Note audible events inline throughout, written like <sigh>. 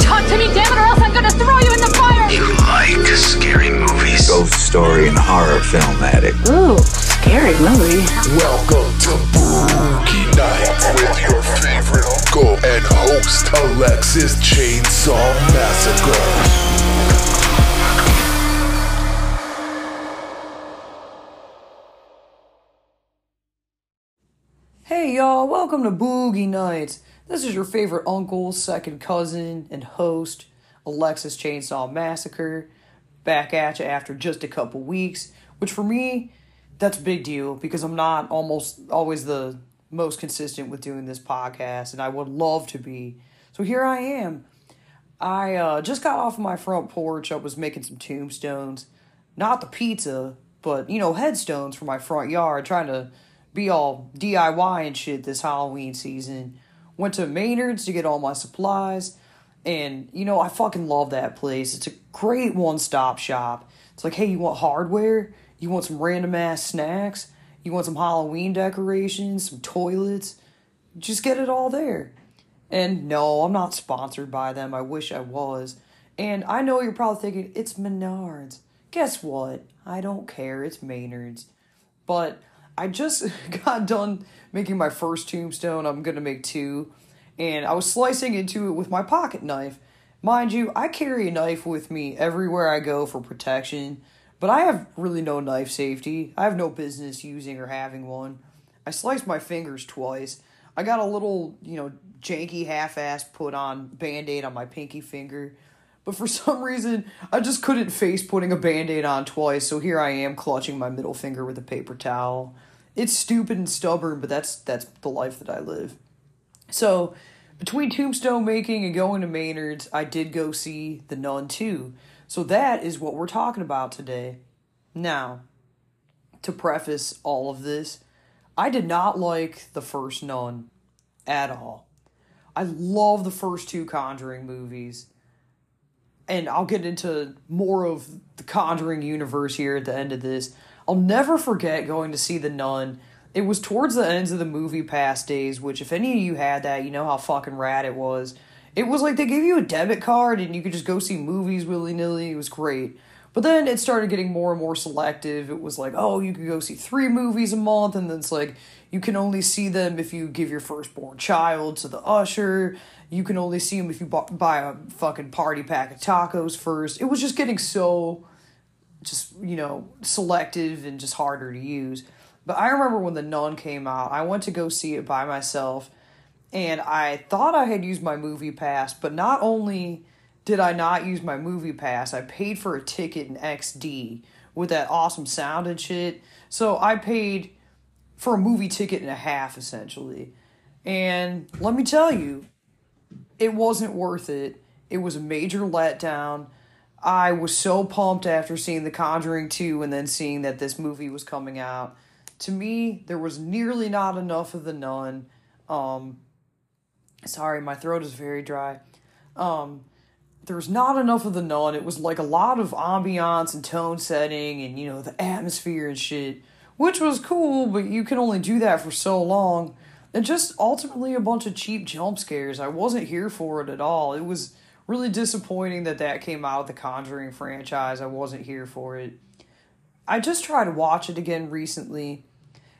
Talk to me, damn it, or else I'm gonna throw you in the fire! You like scary movies? Ghost story and horror film addict. Ooh, scary movie. Welcome to Boogie Nights with your favorite uncle and host Alexis Chainsaw Massacre. Hey y'all, welcome to Boogie Nights. This is your favorite uncle, second cousin, and host, Alexis Chainsaw Massacre, back at you after just a couple weeks, which for me, that's a big deal because I'm not almost always the most consistent with doing this podcast, and I would love to be. So here I am. I uh, just got off of my front porch. I was making some tombstones. Not the pizza, but, you know, headstones for my front yard, trying to be all DIY and shit this Halloween season. Went to Maynard's to get all my supplies. And, you know, I fucking love that place. It's a great one stop shop. It's like, hey, you want hardware? You want some random ass snacks? You want some Halloween decorations? Some toilets? Just get it all there. And no, I'm not sponsored by them. I wish I was. And I know you're probably thinking, it's Menards. Guess what? I don't care. It's Maynard's. But I just <laughs> got done making my first tombstone. I'm going to make two. And I was slicing into it with my pocket knife. Mind you, I carry a knife with me everywhere I go for protection. But I have really no knife safety. I have no business using or having one. I sliced my fingers twice. I got a little, you know, janky half-ass put on band-aid on my pinky finger. But for <laughs> some reason, I just couldn't face putting a band-aid on twice, so here I am clutching my middle finger with a paper towel. It's stupid and stubborn, but that's that's the life that I live. So, between tombstone making and going to Maynard's, I did go see The Nun 2. So that is what we're talking about today. Now, to preface all of this, I did not like the first Nun at all. I love the first two Conjuring movies. And I'll get into more of the Conjuring universe here at the end of this. I'll never forget going to see The Nun. It was towards the ends of the movie pass days, which, if any of you had that, you know how fucking rad it was. It was like they gave you a debit card and you could just go see movies willy nilly. It was great. But then it started getting more and more selective. It was like, oh, you could go see three movies a month, and then it's like you can only see them if you give your firstborn child to the usher. You can only see them if you buy a fucking party pack of tacos first. It was just getting so, just you know, selective and just harder to use. But I remember when the Nun came out, I went to go see it by myself, and I thought I had used my movie pass, but not only did I not use my movie pass, I paid for a ticket in XD with that awesome sound and shit. So I paid for a movie ticket and a half essentially. And let me tell you, it wasn't worth it. It was a major letdown. I was so pumped after seeing The Conjuring 2 and then seeing that this movie was coming out. To me, there was nearly not enough of the nun. Um, sorry, my throat is very dry. Um, there was not enough of the nun. It was like a lot of ambiance and tone setting and, you know, the atmosphere and shit, which was cool, but you can only do that for so long. And just ultimately a bunch of cheap jump scares. I wasn't here for it at all. It was really disappointing that that came out of the Conjuring franchise. I wasn't here for it. I just tried to watch it again recently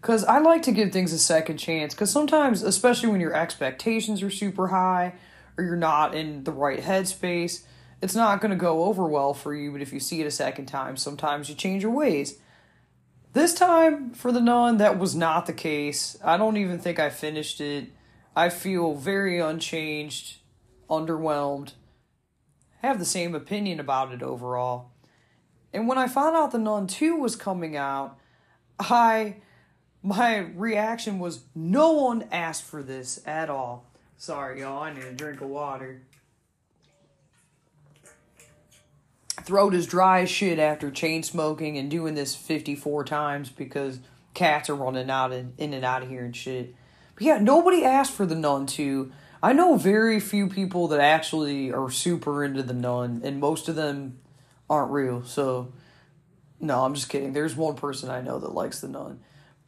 because I like to give things a second chance. Because sometimes, especially when your expectations are super high or you're not in the right headspace, it's not going to go over well for you. But if you see it a second time, sometimes you change your ways. This time for the nun, that was not the case. I don't even think I finished it. I feel very unchanged, underwhelmed. Have the same opinion about it overall. And when I found out the Nun 2 was coming out, I my reaction was no one asked for this at all. Sorry, y'all, I need a drink of water. Throat is dry as shit after chain smoking and doing this 54 times because cats are running out and in and out of here and shit. But yeah, nobody asked for the Nun 2. I know very few people that actually are super into the Nun, and most of them aren't real. So, no, I'm just kidding. There's one person I know that likes the Nun.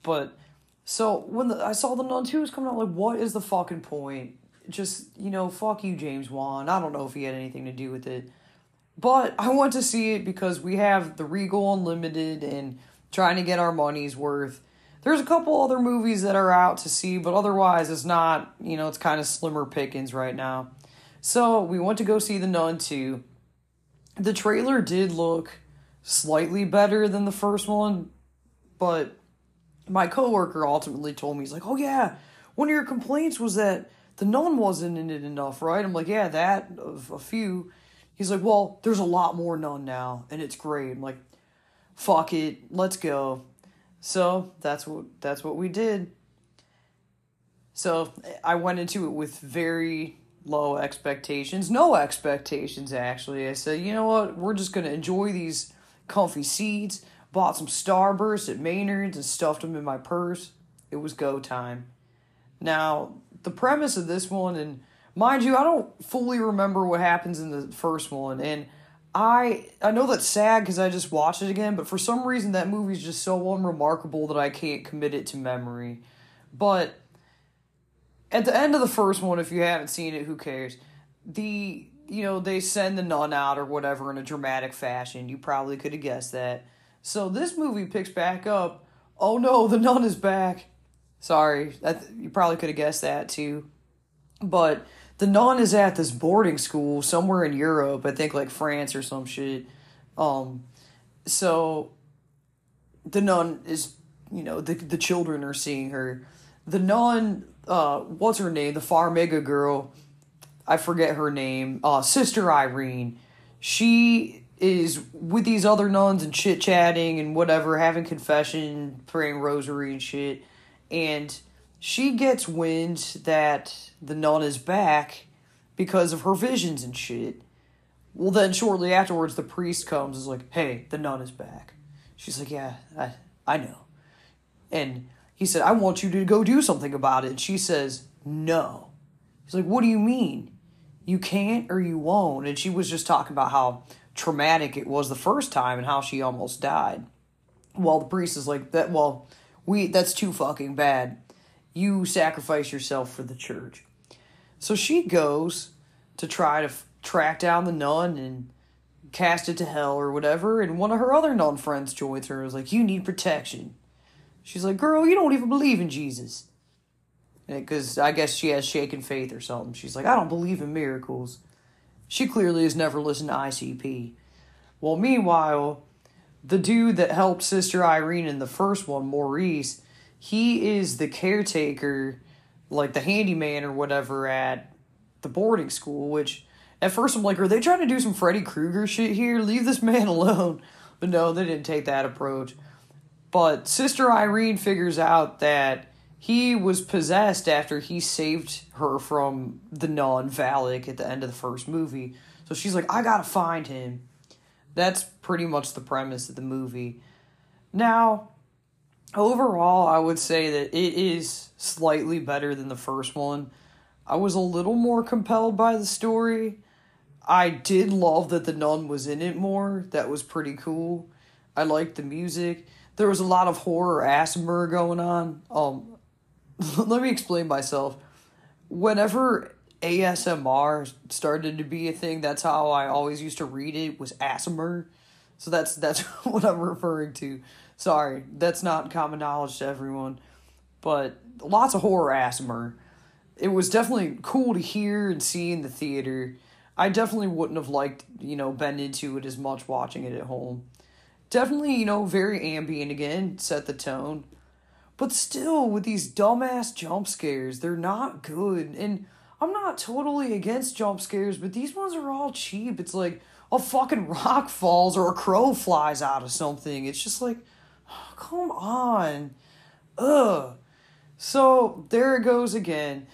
But, so when the, I saw the Nun 2 was coming out, like, what is the fucking point? Just, you know, fuck you, James Wan. I don't know if he had anything to do with it. But I want to see it because we have the Regal Unlimited and trying to get our money's worth. There's a couple other movies that are out to see, but otherwise it's not, you know, it's kind of slimmer pickings right now. So we went to go see The Nun 2. The trailer did look slightly better than the first one, but my coworker ultimately told me, he's like, oh yeah, one of your complaints was that the nun wasn't in it enough, right? I'm like, yeah, that of a few. He's like, well, there's a lot more nun now, and it's great. I'm like, fuck it, let's go. So that's what that's what we did. So I went into it with very low expectations, no expectations actually. I said, you know what, we're just gonna enjoy these comfy seats. Bought some Starburst at Maynard's and stuffed them in my purse. It was go time. Now, the premise of this one, and mind you, I don't fully remember what happens in the first one, and I I know that's sad because I just watched it again, but for some reason that movie's just so unremarkable that I can't commit it to memory. But at the end of the first one, if you haven't seen it, who cares? The you know they send the nun out or whatever in a dramatic fashion. You probably could have guessed that. So this movie picks back up. Oh no, the nun is back. Sorry, that you probably could have guessed that too. But the nun is at this boarding school somewhere in Europe, I think like France or some shit. Um, so the nun is, you know, the the children are seeing her. The nun, uh, what's her name? The Farmiga girl, I forget her name. Uh, Sister Irene. She is with these other nuns and chit chatting and whatever, having confession, praying rosary and shit. And she gets wind that the nun is back because of her visions and shit. Well, then shortly afterwards, the priest comes is like, hey, the nun is back. She's like, yeah, I, I know. And he said, I want you to go do something about it. And she says, no. He's like, what do you mean? You can't or you won't. And she was just talking about how traumatic it was the first time and how she almost died. Well, the priest is like that. Well, we that's too fucking bad. You sacrifice yourself for the church. So she goes to try to f- track down the nun and cast it to hell or whatever. And one of her other nun friends joins her. and is like, "You need protection." She's like, "Girl, you don't even believe in Jesus." Because I guess she has shaken faith or something. She's like, "I don't believe in miracles." She clearly has never listened to ICP. Well, meanwhile, the dude that helped Sister Irene in the first one, Maurice, he is the caretaker, like the handyman or whatever at the boarding school, which at first I'm like, are they trying to do some Freddy Krueger shit here? Leave this <laughs> man alone. But no, they didn't take that approach. But Sister Irene figures out that he was possessed after he saved her from the non Valak at the end of the first movie. So she's like, I gotta find him. That's pretty much the premise of the movie. Now, overall, I would say that it is slightly better than the first one. I was a little more compelled by the story. I did love that the nun was in it more. That was pretty cool. I liked the music. There was a lot of horror ASMR going on. Um, <laughs> let me explain myself. Whenever ASMR started to be a thing, that's how I always used to read it was ASMR. So that's that's <laughs> what I'm referring to. Sorry, that's not common knowledge to everyone, but lots of horror ASMR. It was definitely cool to hear and see in the theater. I definitely wouldn't have liked, you know, been into it as much watching it at home. Definitely, you know, very ambient again, set the tone. But still, with these dumbass jump scares, they're not good. And I'm not totally against jump scares, but these ones are all cheap. It's like a fucking <laughs> rock falls or a crow flies out of something. It's just like, oh, <sighs> come on. Ugh. So there it goes again.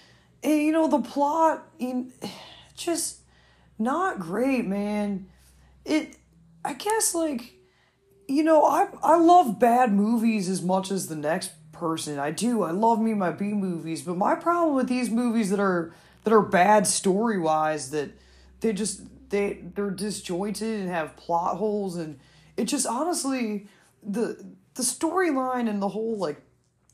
And you know, the plot in <sighs> just not great, man. It I guess like you know, I I love bad movies as much as the next person. I do. I love me my B movies, but my problem with these movies that are that are bad story wise that they just they they're disjointed and have plot holes and it just honestly the the storyline and the whole like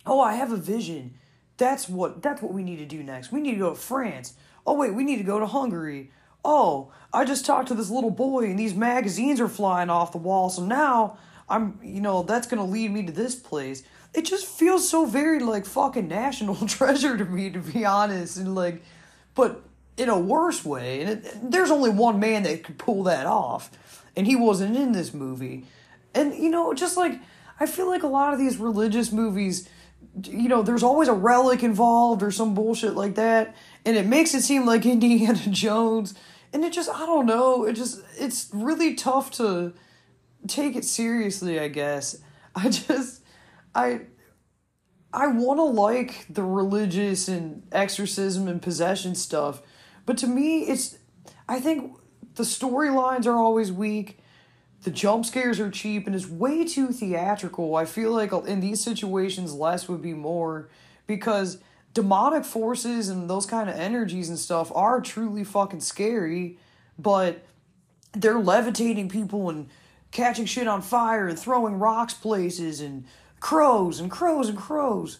oh I have a vision that's what that's what we need to do next. We need to go to France. Oh wait, we need to go to Hungary. Oh, I just talked to this little boy and these magazines are flying off the wall. So now I'm, you know, that's to lead me to this place. It just feels so very like fucking national <laughs> treasure to me to be honest and like but in a worse way. And it, there's only one man that could pull that off and he wasn't in this movie. And you know, just like I feel like a lot of these religious movies you know, there's always a relic involved or some bullshit like that, and it makes it seem like <laughs> Indiana Jones, and it just I don't know, it just it's really tough to take it seriously, I guess. <laughs> I just I I want to like the religious and exorcism and possession stuff, but to me it's I think the storylines are always weak the jump scares are cheap and it's way too theatrical. I feel like in these situations, less would be more because demonic forces and those kind of energies and stuff are truly fucking scary, but they're levitating people and catching shit on fire and throwing rocks places and crows and crows and crows.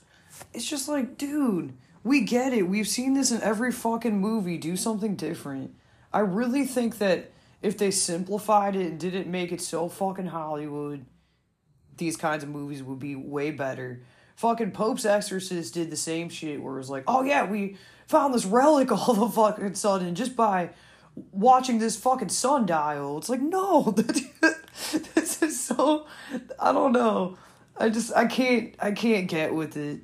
It's just like, dude, we get it. We've seen this in every fucking movie. Do something different. I really think that if they simplified it and didn't make it so fucking Hollywood, these kinds of movies would be way better. Fucking Pope's Exorcist did the same shit where it was like, oh yeah, we found this relic <laughs> all of a fucking sudden just by watching this fucking sundial. It's like, no, <laughs> this is so, I don't know. I just, I can't, I can't get with it.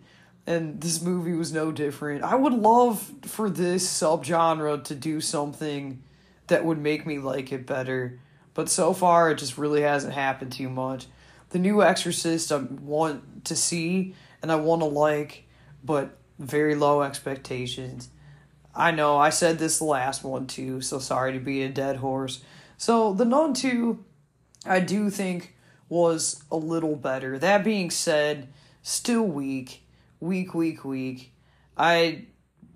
And this movie was no different. I would love for this subgenre to do something that would make me like it better. But so far, it just really hasn't happened too much. The new Exorcist I want to see and I want to like, but very low expectations. I know I said this last one too, so sorry to be a dead horse. So the Nun 2, I do think was a little better. That being said, still weak, weak, weak, weak. I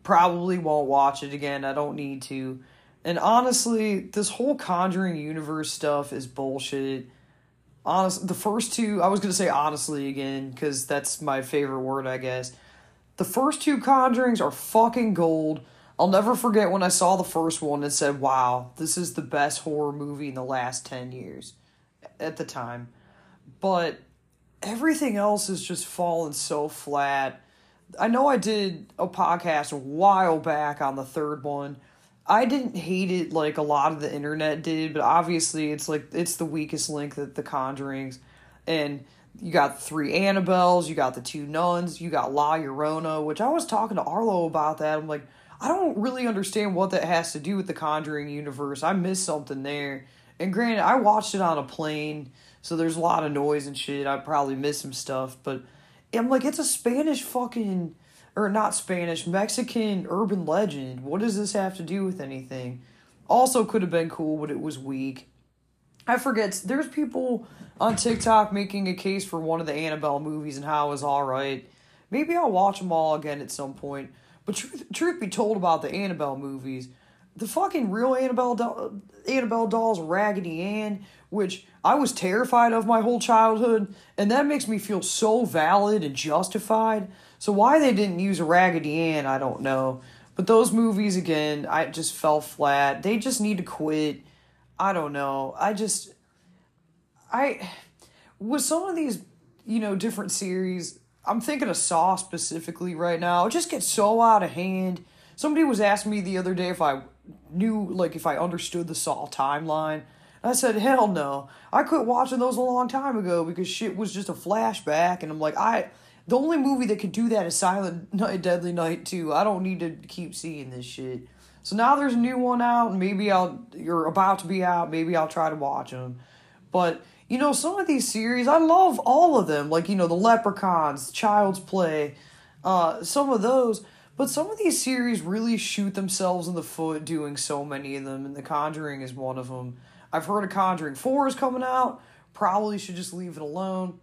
probably won't watch it again. I don't need to. And honestly, this whole Conjuring universe stuff is bullshit. Honest, the first two, I was gonna say honestly again, because that's my favorite word, I guess. The first two Conjurings are fucking gold. I'll never forget when I saw the first one and said, wow, this is the best horror movie in the last 10 years at the time. But everything else has just fallen so flat. I know I did a podcast a while back on the third one I didn't hate it like a lot of the internet did, but obviously it's like it's the weakest link that the Conjurings, and you got three Annabelles, you got the two nuns, you got La Llorona, which I was talking to Arlo about that. I'm like, I don't really understand what that has to do with the Conjuring universe. I missed something there. And granted, I watched it on a plane, so there's a lot of noise and shit. I probably missed some stuff, but I'm like, it's a Spanish fucking or not Spanish, Mexican urban legend. What does this have to do with anything? Also, could have been cool, but it was weak. I forget. There's people on TikTok making a case for one of the Annabelle movies and how it was all right. Maybe I'll watch them all again at some point. But truth, truth be told about the Annabelle movies, the fucking real Annabelle do- Annabelle dolls, Raggedy Ann, which I was terrified of my whole childhood, and that makes me feel so valid and justified. So why they didn't use a Raggedy Ann, I don't know. But those movies again, I just fell flat. They just need to quit. I don't know. I just I with some of these, you know, different series, I'm thinking of Saw specifically right now. It just gets so out of hand. Somebody was asking me the other day if I knew like if I understood the Saw timeline. I said, hell no. I quit watching those a long time ago because shit was just a flashback and I'm like, I the only movie that could do that is Silent <laughs> Night, Deadly Night 2. I don't need to keep seeing this shit. So now there's a new one out, and maybe I'll, you're about to be out, maybe I'll try to watch them. But, you know, some of these series, I love all of them. Like, you know, The Leprechauns, Child's Play, uh, some of those. But some of these series really shoot themselves in the foot doing so many of them, and The Conjuring is one of them. I've heard a Conjuring 4 is coming out. Probably should just leave it alone.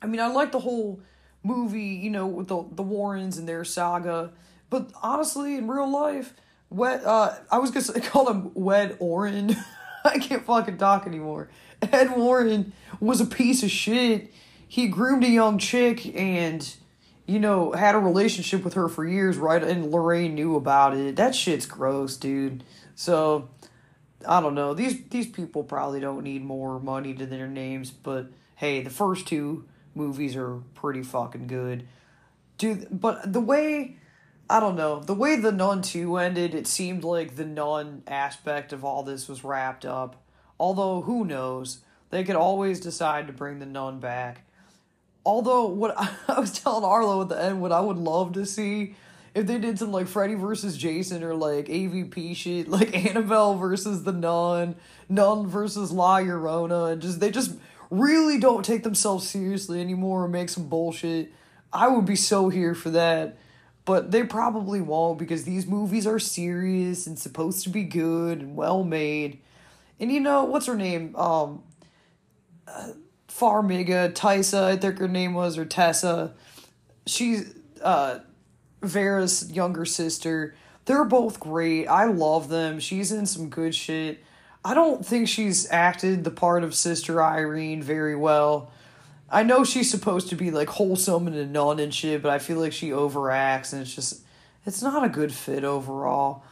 I mean, I like the whole movie, you know, with the the Warrens and their saga. But honestly, in real life, Wed uh I was gonna <laughs> call him Wed Oren. <laughs> I can't fucking talk anymore. Ed Warren was a piece of shit. He groomed a young chick and you know, had a relationship with her for years, right? And Lorraine knew about it. That shit's gross, dude. So, I don't know. These these people probably don't need more money to their names, but hey, the first two movies are pretty fucking good. Dude, but the way I don't know, the way the Nun 2 ended, it seemed like the Nun aspect of all this was wrapped up. Although who knows? They could always decide to bring the Nun back. Although what <laughs> I was telling Arlo at the end, what I would love to see if they did some like Freddy versus Jason or like AVP shit, <laughs> like Annabelle versus the Nun, Nun versus La Llorona, and just they just really don't take themselves seriously anymore and make some bullshit. I would be so here for that. But they probably won't because these movies are serious and supposed to be good and well made. And you know, what's her name? Um uh, Farmiga, Taissa, I think her name was, or Tessa. She's uh Vera's younger sister. They're both great. I love them. She's in some good shit. I don't think she's acted the part of Sister Irene very well. I know she's supposed to be like wholesome and a nun and shit, but I feel like she overacts and it's just it's not a good fit overall.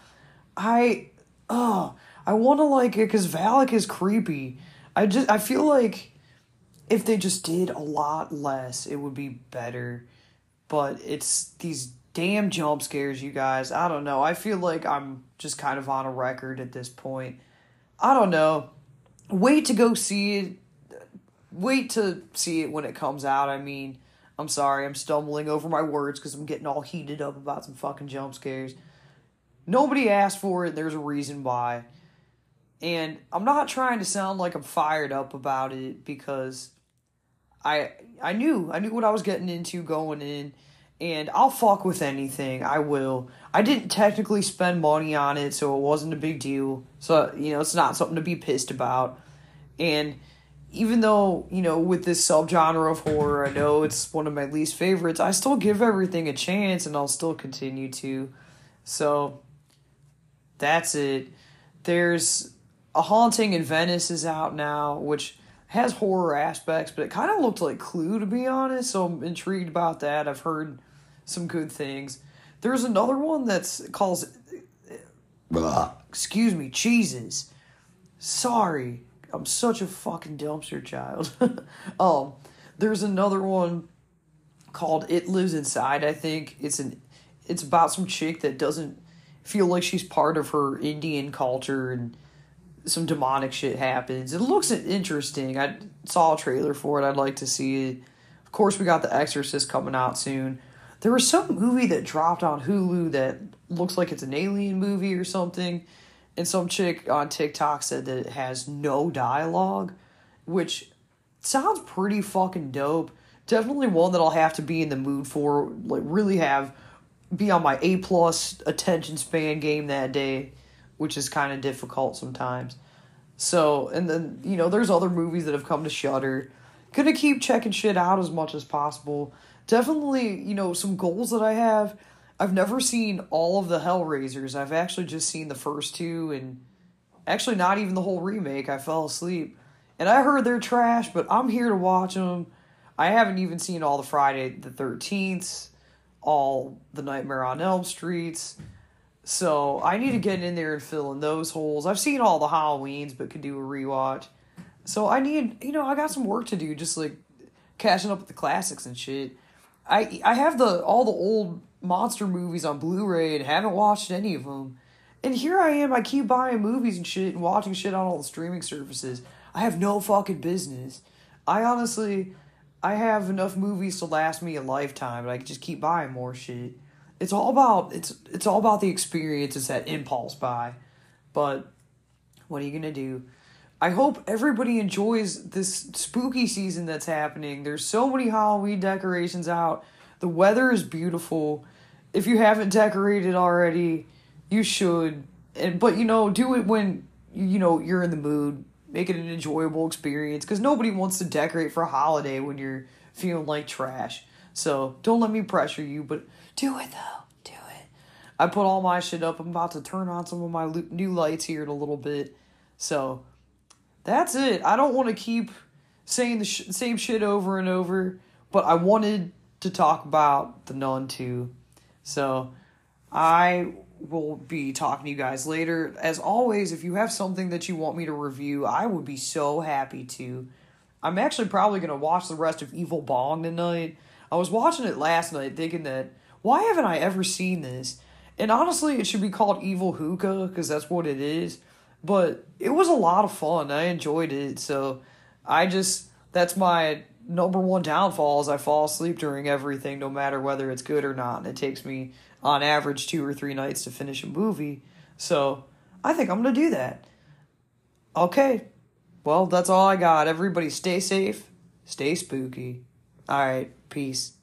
I oh, I want to like it cuz Valak is creepy. I just I feel like if they just did a lot less, it would be better. But it's these damn jump scares, you guys. I don't know. I feel like I'm just kind of on a record at this point. I don't know. Wait to go see it. Wait to see it when it comes out. I mean, I'm sorry, I'm stumbling over my words because I'm getting all heated up about some fucking jump scares. Nobody asked for it, there's a reason why. And I'm not trying to sound like I'm fired up about it because I I knew I knew what I was getting into going in and I'll fuck with anything. I will. I didn't technically spend money on it, so it wasn't a big deal. So, you know, it's not something to be pissed about. And even though, you know, with this subgenre of horror, I know it's one of my least favorites, I still give everything a chance and I'll still continue to. So, that's it. There's A Haunting in Venice is out now, which has horror aspects, but it kind of looked like Clue, to be honest, so I'm intrigued about that. I've heard some good things. There's another one that's calls blah, excuse me, cheeses. Sorry. I'm such a fucking dumpster child. <laughs> um there's another one called It Lives Inside, I think. It's an it's about some chick that doesn't feel like she's part of her Indian culture and some demonic shit happens. It looks interesting. I saw a trailer for it. I'd like to see it. Of course, we got The Exorcist coming out soon. There was some movie that dropped on Hulu that looks like it's an alien movie or something, and some chick on TikTok said that it has no dialogue, which sounds pretty fucking dope. Definitely one that I'll have to be in the mood for, like really have be on my A plus attention span game that day, which is kind of difficult sometimes. So, and then you know, there's other movies that have come to Shudder. Gonna keep checking shit out as much as possible definitely, you know, some goals that I have. I've never seen all of the Hellraisers. I've actually just seen the first two and actually not even the whole remake. I fell asleep. And I heard they're trash, but I'm here to watch them. I haven't even seen all the Friday the 13th, all the Nightmare on Elm Streets. So I need to get in there and fill in those holes. I've seen all the Halloweens, but could do a rewatch. So I need, you know, I got some work to do, just like catching up with the classics and shit. I I have the all the old monster movies on Blu-ray and haven't watched any of them. And here I am, I keep buying movies and shit and watching shit on all the streaming services. I have no fucking business. I honestly I have enough movies to last me a lifetime, but I can just keep buying more shit. It's all about it's it's all about the experience, it's that impulse buy. But what are you gonna do? I hope everybody enjoys this spooky season that's happening. There's so many Halloween decorations out. The weather is beautiful. If you haven't decorated already, you should. And but you know, do it when you know you're in the mood. Make it an enjoyable experience cuz nobody wants to decorate for a holiday when you're feeling like trash. So, don't let me pressure you, but do it though. Do it. I put all my shit up. I'm about to turn on some of my new lights here in a little bit. So, that's it. I don't want to keep saying the sh- same shit over and over, but I wanted to talk about The Nun 2. So I will be talking to you guys later. As always, if you have something that you want me to review, I would be so happy to. I'm actually probably going to watch the rest of Evil Bong tonight. I was watching it last night thinking that, why haven't I ever seen this? And honestly, it should be called Evil Hookah because that's what it is. But it was a lot of fun. I enjoyed it. So I just, that's my number one downfall is I fall asleep during everything, no matter whether it's good or not. And it takes me, on average, two or three nights to finish a movie. So I think I'm going to do that. Okay. Well, that's all I got. Everybody stay safe, stay spooky. All right. Peace.